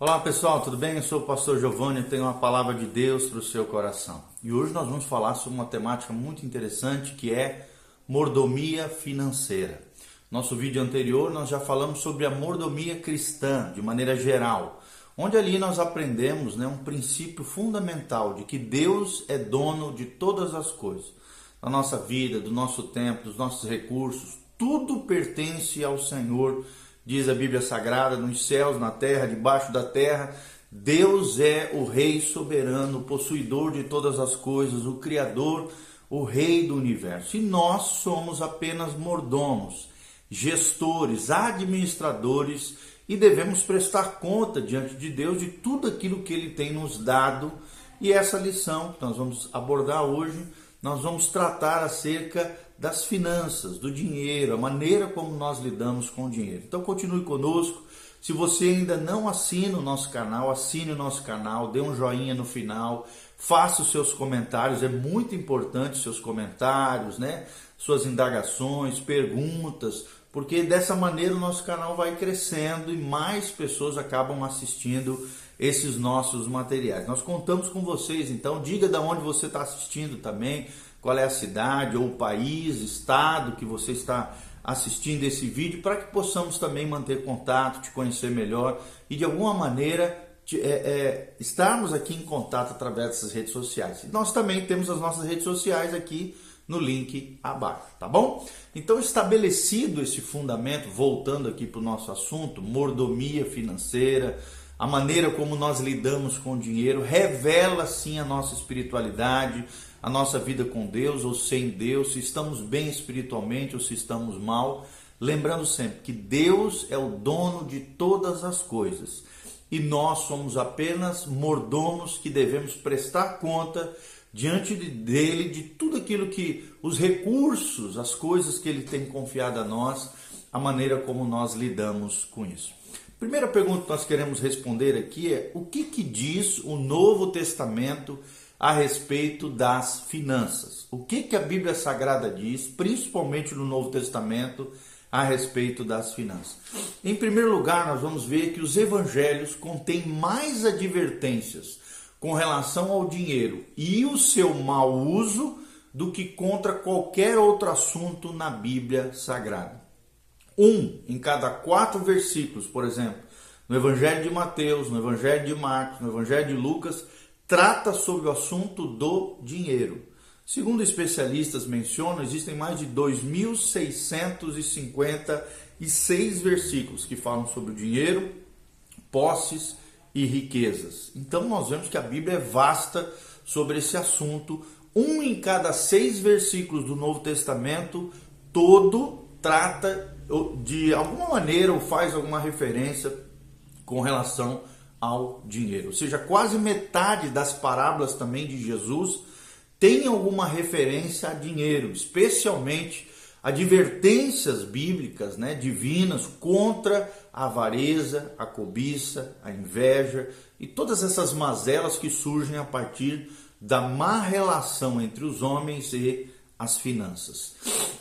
Olá pessoal, tudo bem? Eu sou o pastor Giovanni e tenho uma palavra de Deus para o seu coração. E hoje nós vamos falar sobre uma temática muito interessante que é mordomia financeira. Nosso vídeo anterior nós já falamos sobre a mordomia cristã de maneira geral, onde ali nós aprendemos né, um princípio fundamental de que Deus é dono de todas as coisas, da nossa vida, do nosso tempo, dos nossos recursos, tudo pertence ao Senhor diz a Bíblia Sagrada, nos céus, na terra, debaixo da terra. Deus é o Rei soberano, o possuidor de todas as coisas, o Criador, o Rei do universo. E nós somos apenas mordomos, gestores, administradores e devemos prestar conta diante de Deus de tudo aquilo que Ele tem nos dado. E essa lição que nós vamos abordar hoje, nós vamos tratar acerca das finanças, do dinheiro, a maneira como nós lidamos com o dinheiro. Então continue conosco. Se você ainda não assina o nosso canal, assine o nosso canal, dê um joinha no final, faça os seus comentários, é muito importante os seus comentários, né? Suas indagações, perguntas, porque dessa maneira o nosso canal vai crescendo e mais pessoas acabam assistindo esses nossos materiais. Nós contamos com vocês, então diga de onde você está assistindo também qual é a cidade ou país, estado que você está assistindo esse vídeo, para que possamos também manter contato, te conhecer melhor e de alguma maneira é, é, estarmos aqui em contato através dessas redes sociais. nós também temos as nossas redes sociais aqui no link abaixo, tá bom? Então, estabelecido esse fundamento, voltando aqui para o nosso assunto, mordomia financeira, a maneira como nós lidamos com o dinheiro, revela sim a nossa espiritualidade, a nossa vida com Deus ou sem Deus, se estamos bem espiritualmente ou se estamos mal. Lembrando sempre que Deus é o dono de todas as coisas e nós somos apenas mordomos que devemos prestar conta diante dele de tudo aquilo que os recursos, as coisas que ele tem confiado a nós, a maneira como nós lidamos com isso. Primeira pergunta que nós queremos responder aqui é: o que, que diz o Novo Testamento a respeito das finanças. O que, que a Bíblia Sagrada diz, principalmente no Novo Testamento, a respeito das finanças? Em primeiro lugar, nós vamos ver que os evangelhos contêm mais advertências com relação ao dinheiro e o seu mau uso do que contra qualquer outro assunto na Bíblia Sagrada. Um em cada quatro versículos, por exemplo, no Evangelho de Mateus, no Evangelho de Marcos, no Evangelho de Lucas, trata sobre o assunto do dinheiro. Segundo especialistas mencionam, existem mais de 2.656 versículos que falam sobre o dinheiro, posses e riquezas. Então nós vemos que a Bíblia é vasta sobre esse assunto. Um em cada seis versículos do Novo Testamento, todo trata de alguma maneira ou faz alguma referência com relação ao dinheiro. Ou seja, quase metade das parábolas também de Jesus tem alguma referência a dinheiro, especialmente advertências bíblicas, né, divinas contra a avareza, a cobiça, a inveja e todas essas mazelas que surgem a partir da má relação entre os homens e as finanças.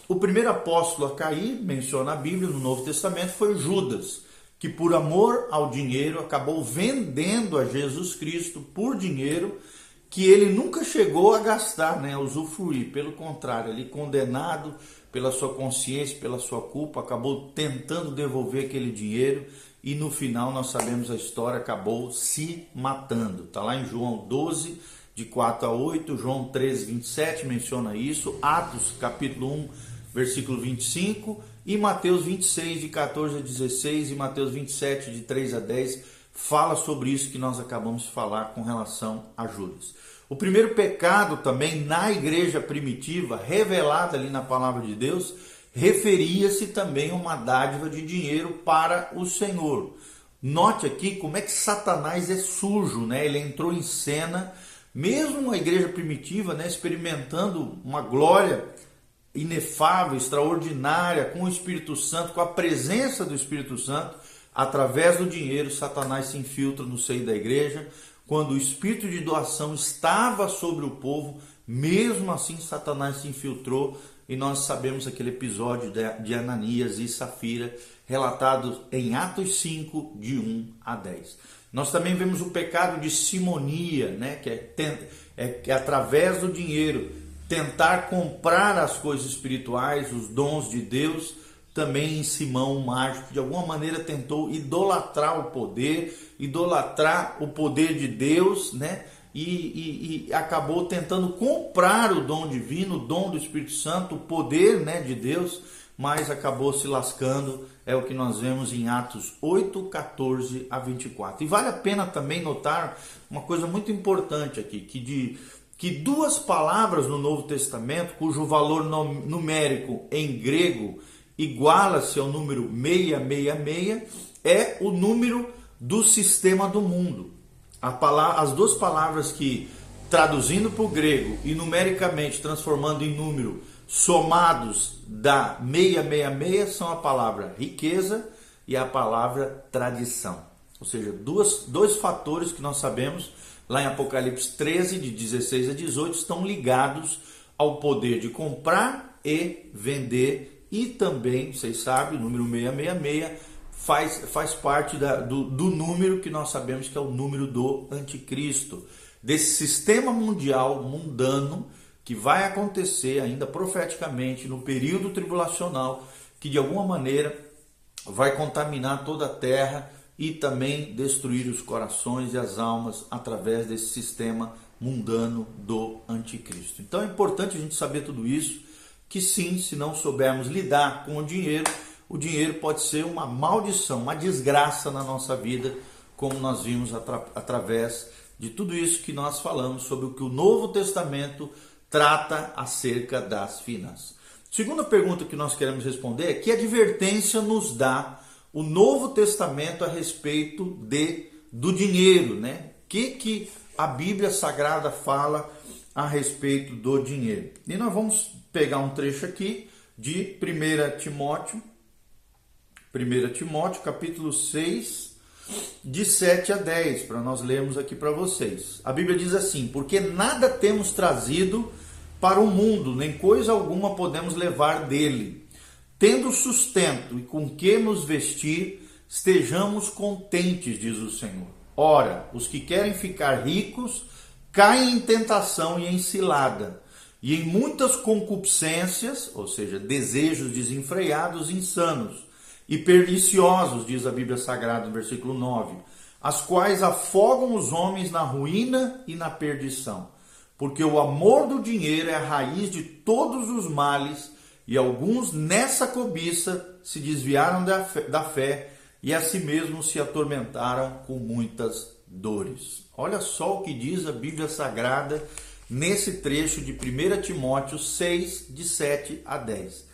O primeiro apóstolo a cair, menciona a Bíblia no Novo Testamento, foi Judas que por amor ao dinheiro acabou vendendo a Jesus Cristo por dinheiro que ele nunca chegou a gastar, né, a usufruir. Pelo contrário, ele condenado pela sua consciência, pela sua culpa, acabou tentando devolver aquele dinheiro e no final nós sabemos a história, acabou se matando. Está lá em João 12, de 4 a 8, João 13, 27 menciona isso, Atos capítulo 1, versículo 25 e Mateus 26, de 14 a 16, e Mateus 27, de 3 a 10, fala sobre isso que nós acabamos de falar com relação a Judas. O primeiro pecado também na igreja primitiva, revelado ali na palavra de Deus, referia-se também a uma dádiva de dinheiro para o Senhor. Note aqui como é que Satanás é sujo, né? Ele entrou em cena, mesmo uma igreja primitiva, né, experimentando uma glória inefável, extraordinária, com o Espírito Santo, com a presença do Espírito Santo, através do dinheiro, Satanás se infiltra no seio da igreja. Quando o espírito de doação estava sobre o povo, mesmo assim Satanás se infiltrou e nós sabemos aquele episódio de Ananias e Safira relatados em Atos 5, de 1 a 10. Nós também vemos o pecado de simonia, né? que, é, é, que é através do dinheiro tentar comprar as coisas espirituais, os dons de Deus, também em Simão o mágico, de alguma maneira tentou idolatrar o poder, idolatrar o poder de Deus, né? E, e, e, acabou tentando comprar o dom divino, o dom do Espírito Santo, o poder né, de Deus, mas acabou se lascando, é o que nós vemos em Atos 8, 14 a 24. E vale a pena também notar uma coisa muito importante aqui, que de que duas palavras no Novo Testamento, cujo valor numérico em grego iguala-se ao número 666, é o número do sistema do mundo. Palavra, as duas palavras que, traduzindo para o grego e numericamente transformando em número, somados da 666, são a palavra riqueza e a palavra tradição. Ou seja, duas, dois fatores que nós sabemos lá em Apocalipse 13, de 16 a 18, estão ligados ao poder de comprar e vender. E também, vocês sabem, o número 666 faz, faz parte da, do, do número que nós sabemos que é o número do anticristo, desse sistema mundial mundano que vai acontecer ainda profeticamente no período tribulacional, que de alguma maneira vai contaminar toda a terra e também destruir os corações e as almas através desse sistema mundano do anticristo. Então é importante a gente saber tudo isso, que sim, se não soubermos lidar com o dinheiro, o dinheiro pode ser uma maldição, uma desgraça na nossa vida, como nós vimos atra através de tudo isso que nós falamos sobre o que o Novo Testamento trata acerca das finanças. Segunda pergunta que nós queremos responder é que advertência nos dá o Novo Testamento a respeito de do dinheiro, né? Que, que a Bíblia Sagrada fala a respeito do dinheiro? E nós vamos pegar um trecho aqui de 1 Timóteo, 1 Timóteo, capítulo 6, de 7 a 10, para nós lermos aqui para vocês. A Bíblia diz assim: Porque nada temos trazido para o mundo, nem coisa alguma podemos levar dele Tendo sustento e com que nos vestir, estejamos contentes, diz o Senhor. Ora, os que querem ficar ricos caem em tentação e em cilada, e em muitas concupiscências, ou seja, desejos desenfreados, insanos e perniciosos, diz a Bíblia Sagrada no versículo 9, as quais afogam os homens na ruína e na perdição. Porque o amor do dinheiro é a raiz de todos os males e alguns nessa cobiça se desviaram da fé, da fé e a si mesmos se atormentaram com muitas dores. Olha só o que diz a Bíblia Sagrada nesse trecho de 1 Timóteo 6, de 7 a 10.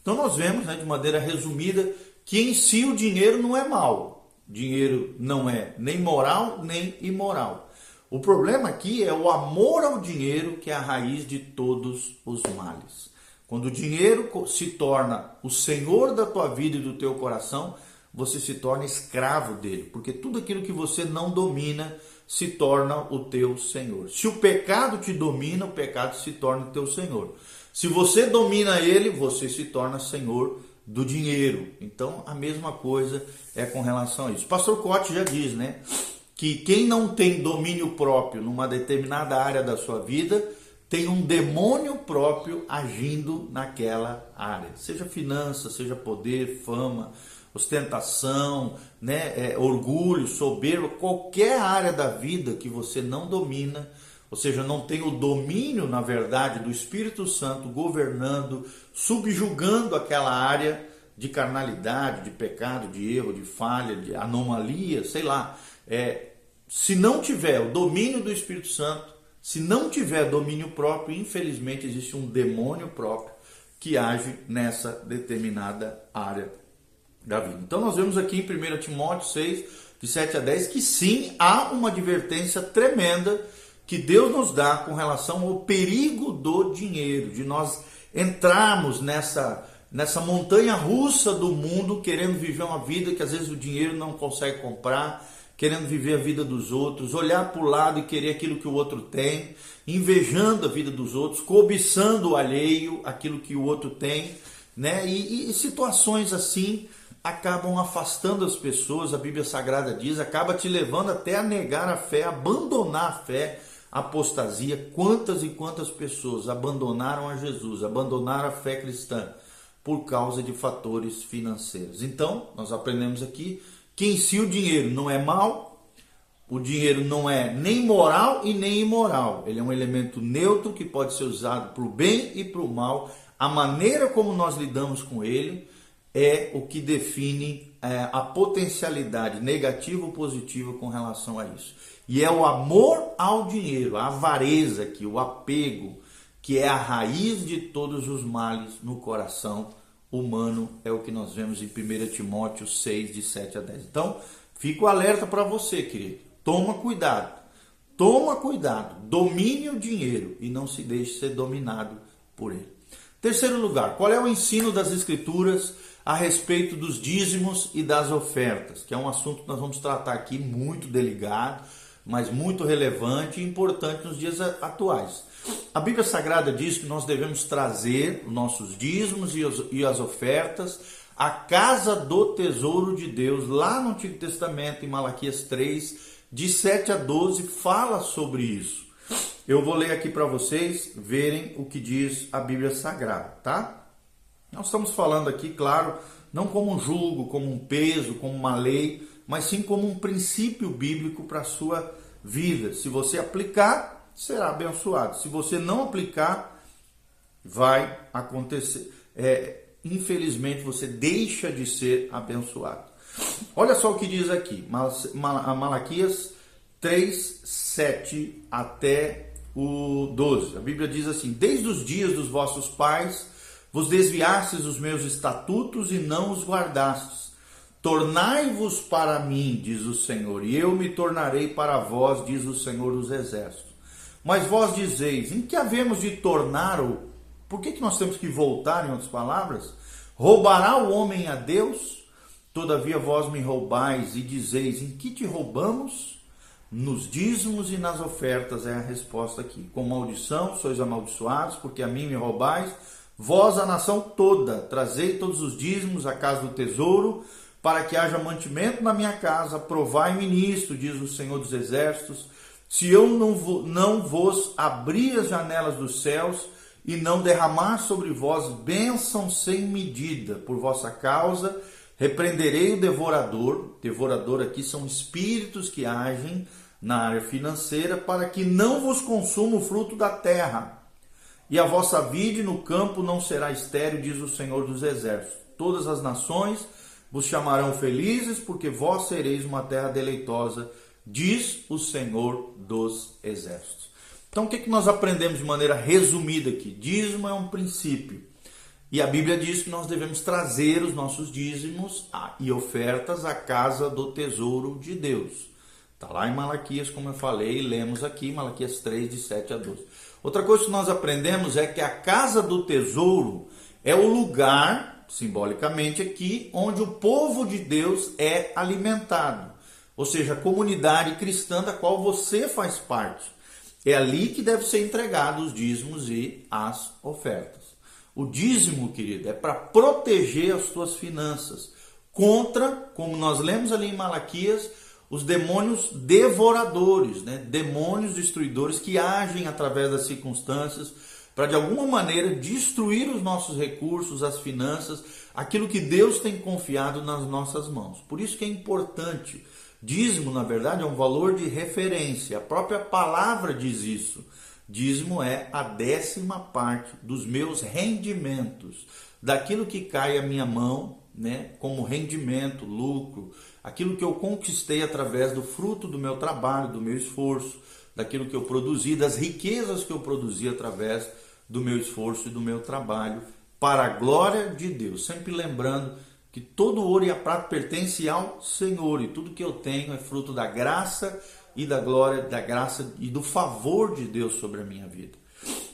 Então nós vemos, né, de maneira resumida, que em si o dinheiro não é mal. Dinheiro não é nem moral nem imoral. O problema aqui é o amor ao dinheiro que é a raiz de todos os males. Quando o dinheiro se torna o senhor da tua vida e do teu coração, você se torna escravo dele, porque tudo aquilo que você não domina se torna o teu senhor. Se o pecado te domina, o pecado se torna o teu senhor. Se você domina ele, você se torna senhor do dinheiro. Então, a mesma coisa é com relação a isso. Pastor Cote já diz, né, que quem não tem domínio próprio numa determinada área da sua vida, tem um demônio próprio agindo naquela área, seja finanças, seja poder, fama, ostentação, né, é, orgulho, soberba, qualquer área da vida que você não domina, ou seja, não tem o domínio, na verdade, do Espírito Santo governando, subjugando aquela área de carnalidade, de pecado, de erro, de falha, de anomalia, sei lá. É, se não tiver o domínio do Espírito Santo, se não tiver domínio próprio, infelizmente existe um demônio próprio que age nessa determinada área da vida. Então nós vemos aqui em 1 Timóteo 6, de 7 a 10, que sim, há uma advertência tremenda que Deus nos dá com relação ao perigo do dinheiro, de nós entrarmos nessa, nessa montanha russa do mundo, querendo viver uma vida que às vezes o dinheiro não consegue comprar, querendo viver a vida dos outros, olhar para o lado e querer aquilo que o outro tem, invejando a vida dos outros, cobiçando o alheio, aquilo que o outro tem, né? E, e situações assim acabam afastando as pessoas, a Bíblia Sagrada diz, acaba te levando até a negar a fé, abandonar a fé, apostasia. Quantas e quantas pessoas abandonaram a Jesus, abandonaram a fé cristã por causa de fatores financeiros. Então, nós aprendemos aqui que em si o dinheiro não é mal, o dinheiro não é nem moral e nem imoral. Ele é um elemento neutro que pode ser usado para o bem e para o mal. A maneira como nós lidamos com ele é o que define é, a potencialidade negativa ou positiva com relação a isso. E é o amor ao dinheiro, a avareza, que o apego, que é a raiz de todos os males no coração humano, é o que nós vemos em 1 Timóteo 6, de 7 a 10. Então, fico alerta para você, querido. Toma cuidado. Toma cuidado. Domine o dinheiro e não se deixe ser dominado por ele. Terceiro lugar, qual é o ensino das Escrituras a respeito dos dízimos e das ofertas? Que é um assunto que nós vamos tratar aqui muito delicado, mas muito relevante e importante nos dias atuais. A Bíblia Sagrada diz que nós devemos trazer nossos dízimos e as ofertas à casa do tesouro de Deus, lá no Antigo Testamento, em Malaquias 3, de 7 a 12, fala sobre isso. Eu vou ler aqui para vocês verem o que diz a Bíblia Sagrada, tá? Nós estamos falando aqui, claro, não como um julgo, como um peso, como uma lei, mas sim como um princípio bíblico para a sua vida. Se você aplicar, será abençoado. Se você não aplicar, vai acontecer. É, infelizmente, você deixa de ser abençoado. Olha só o que diz aqui, Malaquias 3, 7 até o 12. A Bíblia diz assim: Desde os dias dos vossos pais vos desviastes dos meus estatutos e não os guardastes. Tornai-vos para mim, diz o Senhor, e eu me tornarei para vós, diz o Senhor dos Exércitos. Mas vós dizeis: em que havemos de tornar o. Por que, que nós temos que voltar, em outras palavras? Roubará o homem a Deus? Todavia vós me roubais e dizeis: em que te roubamos? Nos dízimos e nas ofertas é a resposta aqui. Com maldição sois amaldiçoados, porque a mim me roubais. Vós, a nação toda, trazei todos os dízimos à casa do tesouro, para que haja mantimento na minha casa. Provai-me nisto, diz o Senhor dos Exércitos, se eu não, não vos abrir as janelas dos céus e não derramar sobre vós bênção sem medida por vossa causa, repreenderei o devorador. Devorador aqui são espíritos que agem na área financeira, para que não vos consuma o fruto da terra. E a vossa vide no campo não será estéril, diz o Senhor dos Exércitos. Todas as nações vos chamarão felizes, porque vós sereis uma terra deleitosa, diz o Senhor dos Exércitos. Então, o que, que nós aprendemos de maneira resumida aqui? Dízimo é um princípio. E a Bíblia diz que nós devemos trazer os nossos dízimos e ofertas à casa do tesouro de Deus. Está lá em Malaquias, como eu falei, lemos aqui, Malaquias 3, de 7 a 12. Outra coisa que nós aprendemos é que a casa do tesouro é o lugar, simbolicamente aqui, onde o povo de Deus é alimentado. Ou seja, a comunidade cristã da qual você faz parte. É ali que deve ser entregado os dízimos e as ofertas. O dízimo, querido, é para proteger as suas finanças contra, como nós lemos ali em Malaquias, os demônios devoradores, né? demônios destruidores que agem através das circunstâncias para de alguma maneira destruir os nossos recursos, as finanças, aquilo que Deus tem confiado nas nossas mãos. Por isso que é importante. Dízimo, na verdade, é um valor de referência. A própria palavra diz isso. Dízimo é a décima parte dos meus rendimentos, daquilo que cai à minha mão, né, como rendimento, lucro, aquilo que eu conquistei através do fruto do meu trabalho, do meu esforço, daquilo que eu produzi, das riquezas que eu produzi através do meu esforço e do meu trabalho, para a glória de Deus. Sempre lembrando que todo ouro e a prata pertence ao Senhor e tudo que eu tenho é fruto da graça e da glória, da graça e do favor de Deus sobre a minha vida.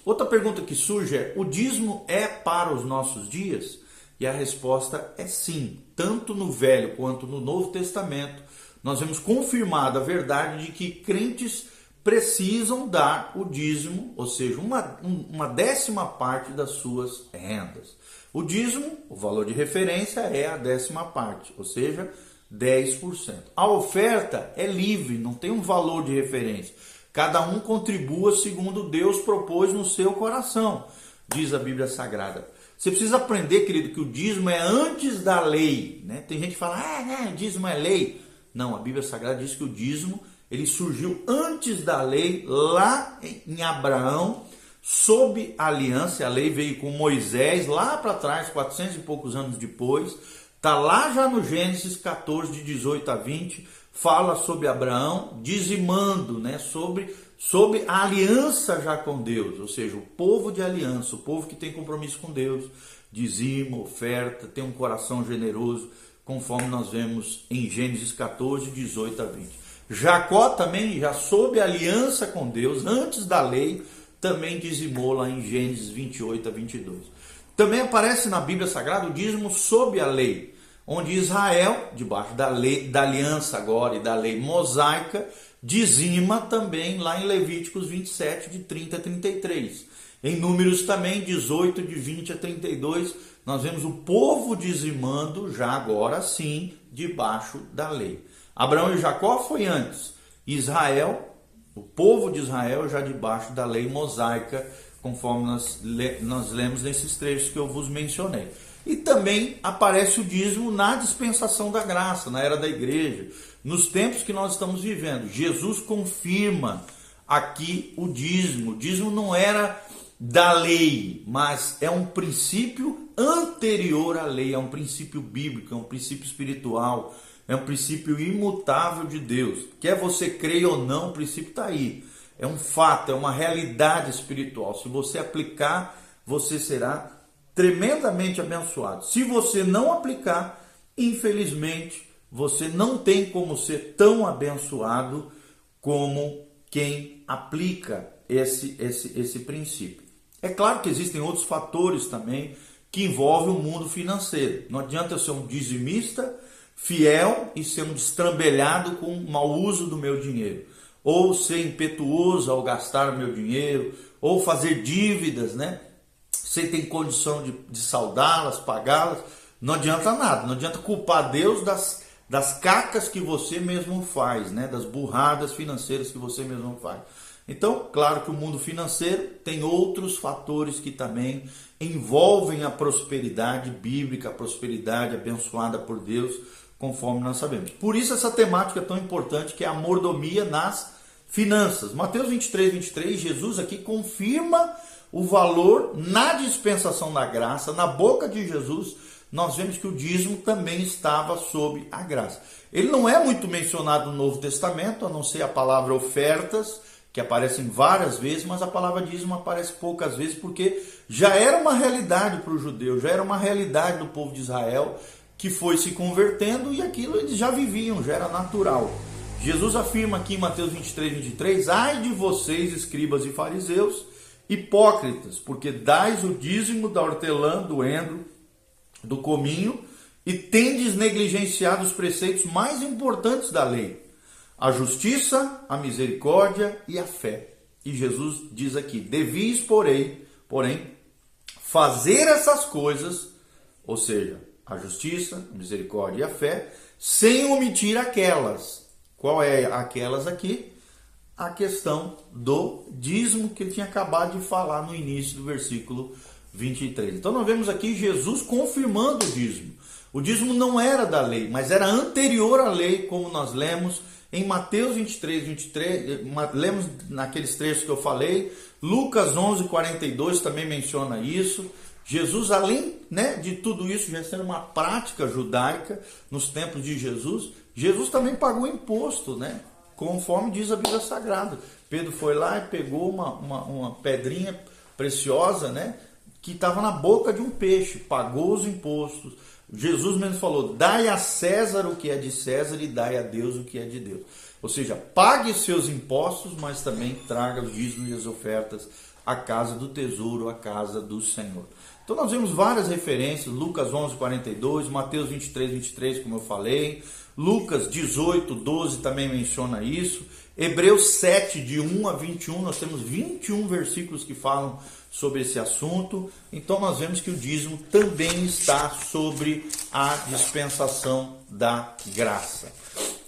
Outra pergunta que surge é: o dízimo é para os nossos dias? E a resposta é sim. Tanto no Velho quanto no Novo Testamento, nós vemos confirmada a verdade de que crentes precisam dar o dízimo, ou seja, uma, uma décima parte das suas rendas. O dízimo, o valor de referência é a décima parte, ou seja, 10%. A oferta é livre, não tem um valor de referência. Cada um contribua segundo Deus propôs no seu coração, diz a Bíblia Sagrada. Você precisa aprender, querido, que o dízimo é antes da lei. Né? Tem gente que fala, ah, né, dízimo é lei. Não, a Bíblia Sagrada diz que o dízimo ele surgiu antes da lei, lá em Abraão, sob a aliança. A lei veio com Moisés lá para trás, 400 e poucos anos depois. Está lá já no Gênesis 14, de 18 a 20, fala sobre Abraão dizimando, né, sobre, sobre a aliança já com Deus, ou seja, o povo de aliança, o povo que tem compromisso com Deus, dizima, oferta, tem um coração generoso, conforme nós vemos em Gênesis 14, 18 a 20. Jacó também, já sob aliança com Deus, antes da lei, também dizimou lá em Gênesis 28 a 22. Também aparece na Bíblia Sagrada o dízimo sob a lei onde Israel, debaixo da lei, da aliança agora e da lei mosaica, dizima também lá em Levíticos 27, de 30 a 33. Em Números também, 18, de 20 a 32, nós vemos o povo dizimando, já agora sim, debaixo da lei. Abraão e Jacó foi antes. Israel, o povo de Israel, já debaixo da lei mosaica, conforme nós, nós lemos nesses trechos que eu vos mencionei. E também aparece o dízimo na dispensação da graça, na era da igreja, nos tempos que nós estamos vivendo. Jesus confirma aqui o dízimo. O dízimo não era da lei, mas é um princípio anterior à lei, é um princípio bíblico, é um princípio espiritual, é um princípio imutável de Deus. Quer você creia ou não, o princípio está aí. É um fato, é uma realidade espiritual. Se você aplicar, você será tremendamente abençoado. Se você não aplicar, infelizmente, você não tem como ser tão abençoado como quem aplica esse, esse, esse princípio. É claro que existem outros fatores também que envolvem o mundo financeiro. Não adianta eu ser um dizimista fiel e ser um destrambelhado com o mau uso do meu dinheiro. Ou ser impetuoso ao gastar meu dinheiro, ou fazer dívidas, né? você tem condição de, de saudá-las, pagá-las, não adianta nada, não adianta culpar Deus das, das cacas que você mesmo faz, né? das burradas financeiras que você mesmo faz. Então, claro que o mundo financeiro tem outros fatores que também envolvem a prosperidade bíblica, a prosperidade abençoada por Deus, conforme nós sabemos. Por isso essa temática é tão importante que é a mordomia nas finanças. Mateus 23, 23, Jesus aqui confirma o valor na dispensação da graça, na boca de Jesus, nós vemos que o dízimo também estava sob a graça. Ele não é muito mencionado no Novo Testamento, a não ser a palavra ofertas, que aparecem várias vezes, mas a palavra dízimo aparece poucas vezes, porque já era uma realidade para o judeu, já era uma realidade do povo de Israel, que foi se convertendo e aquilo eles já viviam, já era natural. Jesus afirma aqui em Mateus 23, 23: Ai de vocês, escribas e fariseus, hipócritas, porque dais o dízimo da hortelã, do endro, do cominho, e tendes negligenciado os preceitos mais importantes da lei: a justiça, a misericórdia e a fé. E Jesus diz aqui: devis, porém, porém, fazer essas coisas, ou seja, a justiça, a misericórdia e a fé, sem omitir aquelas. Qual é aquelas aqui? a questão do dízimo que ele tinha acabado de falar no início do versículo 23. Então nós vemos aqui Jesus confirmando o dízimo. O dízimo não era da lei, mas era anterior à lei, como nós lemos em Mateus 23, 23, lemos naqueles trechos que eu falei, Lucas 11, 42 também menciona isso. Jesus, além né, de tudo isso já sendo uma prática judaica nos tempos de Jesus, Jesus também pagou imposto, né? conforme diz a Bíblia Sagrada. Pedro foi lá e pegou uma, uma, uma pedrinha preciosa, né? Que estava na boca de um peixe, pagou os impostos. Jesus mesmo falou: dai a César o que é de César e dai a Deus o que é de Deus. Ou seja, pague seus impostos, mas também traga os dízimos e as ofertas à casa do tesouro, à casa do Senhor. Então nós vemos várias referências, Lucas 11, 42, Mateus 23, 23, como eu falei, Lucas 18, 12 também menciona isso, Hebreus 7, de 1 a 21, nós temos 21 versículos que falam sobre esse assunto, então nós vemos que o dízimo também está sobre a dispensação da graça.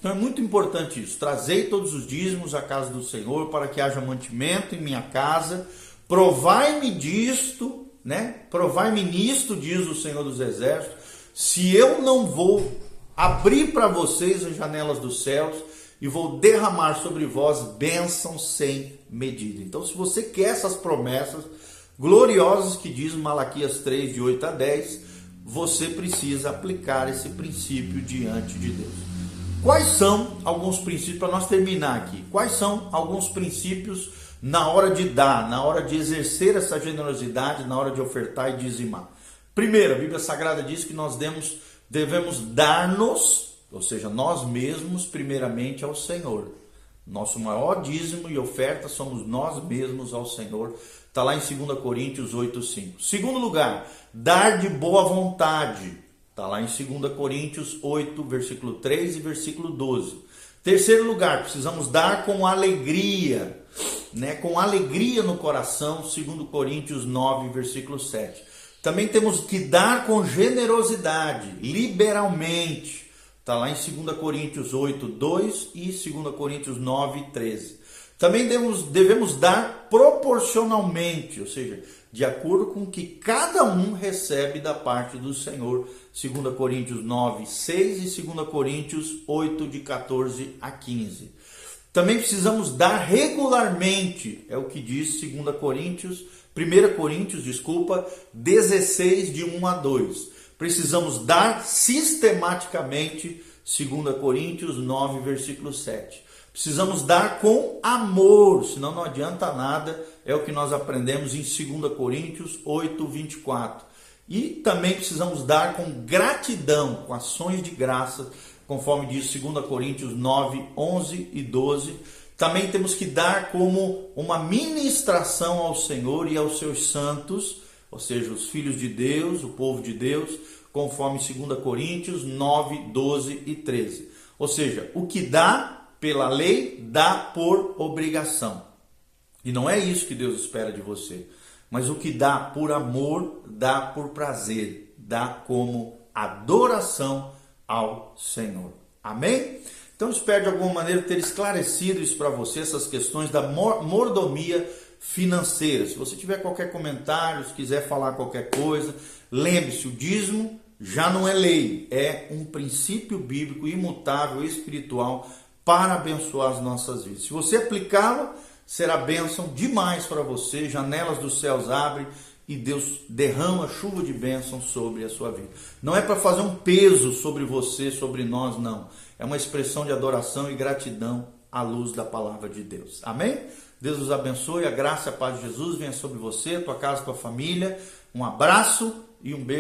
Então é muito importante isso. Trazei todos os dízimos à casa do Senhor para que haja mantimento em minha casa. Provai-me disto, né? Provai-me nisto, diz o Senhor dos Exércitos, se eu não vou abrir para vocês as janelas dos céus e vou derramar sobre vós bênçãos sem medida. Então, se você quer essas promessas gloriosas que diz Malaquias 3, de 8 a 10, você precisa aplicar esse princípio diante de Deus. Quais são alguns princípios, para nós terminar aqui, quais são alguns princípios na hora de dar, na hora de exercer essa generosidade, na hora de ofertar e dizimar? Primeiro, a Bíblia Sagrada diz que nós demos, devemos dar-nos, ou seja, nós mesmos, primeiramente ao Senhor. Nosso maior dízimo e oferta somos nós mesmos ao Senhor. Está lá em 2 Coríntios 8,5. Segundo lugar, dar de boa vontade. Está lá em 2 Coríntios 8, versículo 3 e versículo 12. Terceiro lugar, precisamos dar com alegria, né? com alegria no coração, 2 Coríntios 9, versículo 7. Também temos que dar com generosidade, liberalmente. Está lá em 2 Coríntios 8, 2 e 2 Coríntios 9, 13. Também devemos, devemos dar proporcionalmente, ou seja, de acordo com o que cada um recebe da parte do Senhor. 2 Coríntios 9, 6 e 2 Coríntios 8, de 14 a 15. Também precisamos dar regularmente, é o que diz 2 Coríntios, 1 Coríntios, desculpa, 16, de 1 a 2. Precisamos dar sistematicamente, 2 Coríntios 9, versículo 7. Precisamos dar com amor, senão não adianta nada, é o que nós aprendemos em 2 Coríntios 8, 24. E também precisamos dar com gratidão, com ações de graça, conforme diz 2 Coríntios 9, 11 e 12. Também temos que dar como uma ministração ao Senhor e aos seus santos, ou seja, os filhos de Deus, o povo de Deus, conforme 2 Coríntios 9, 12 e 13. Ou seja, o que dá pela lei, dá por obrigação. E não é isso que Deus espera de você. Mas o que dá por amor, dá por prazer, dá como adoração ao Senhor. Amém? Então espero de alguma maneira ter esclarecido isso para você, essas questões da mordomia financeira. Se você tiver qualquer comentário, se quiser falar qualquer coisa, lembre-se, o dízimo já não é lei, é um princípio bíblico imutável, espiritual para abençoar as nossas vidas. Se você aplicá-lo, será bênção demais para você, janelas dos céus abrem e Deus derrama chuva de bênção sobre a sua vida. Não é para fazer um peso sobre você, sobre nós, não. É uma expressão de adoração e gratidão à luz da palavra de Deus. Amém? Deus os abençoe, a graça e a paz de Jesus venha sobre você, tua casa, tua família. Um abraço e um beijo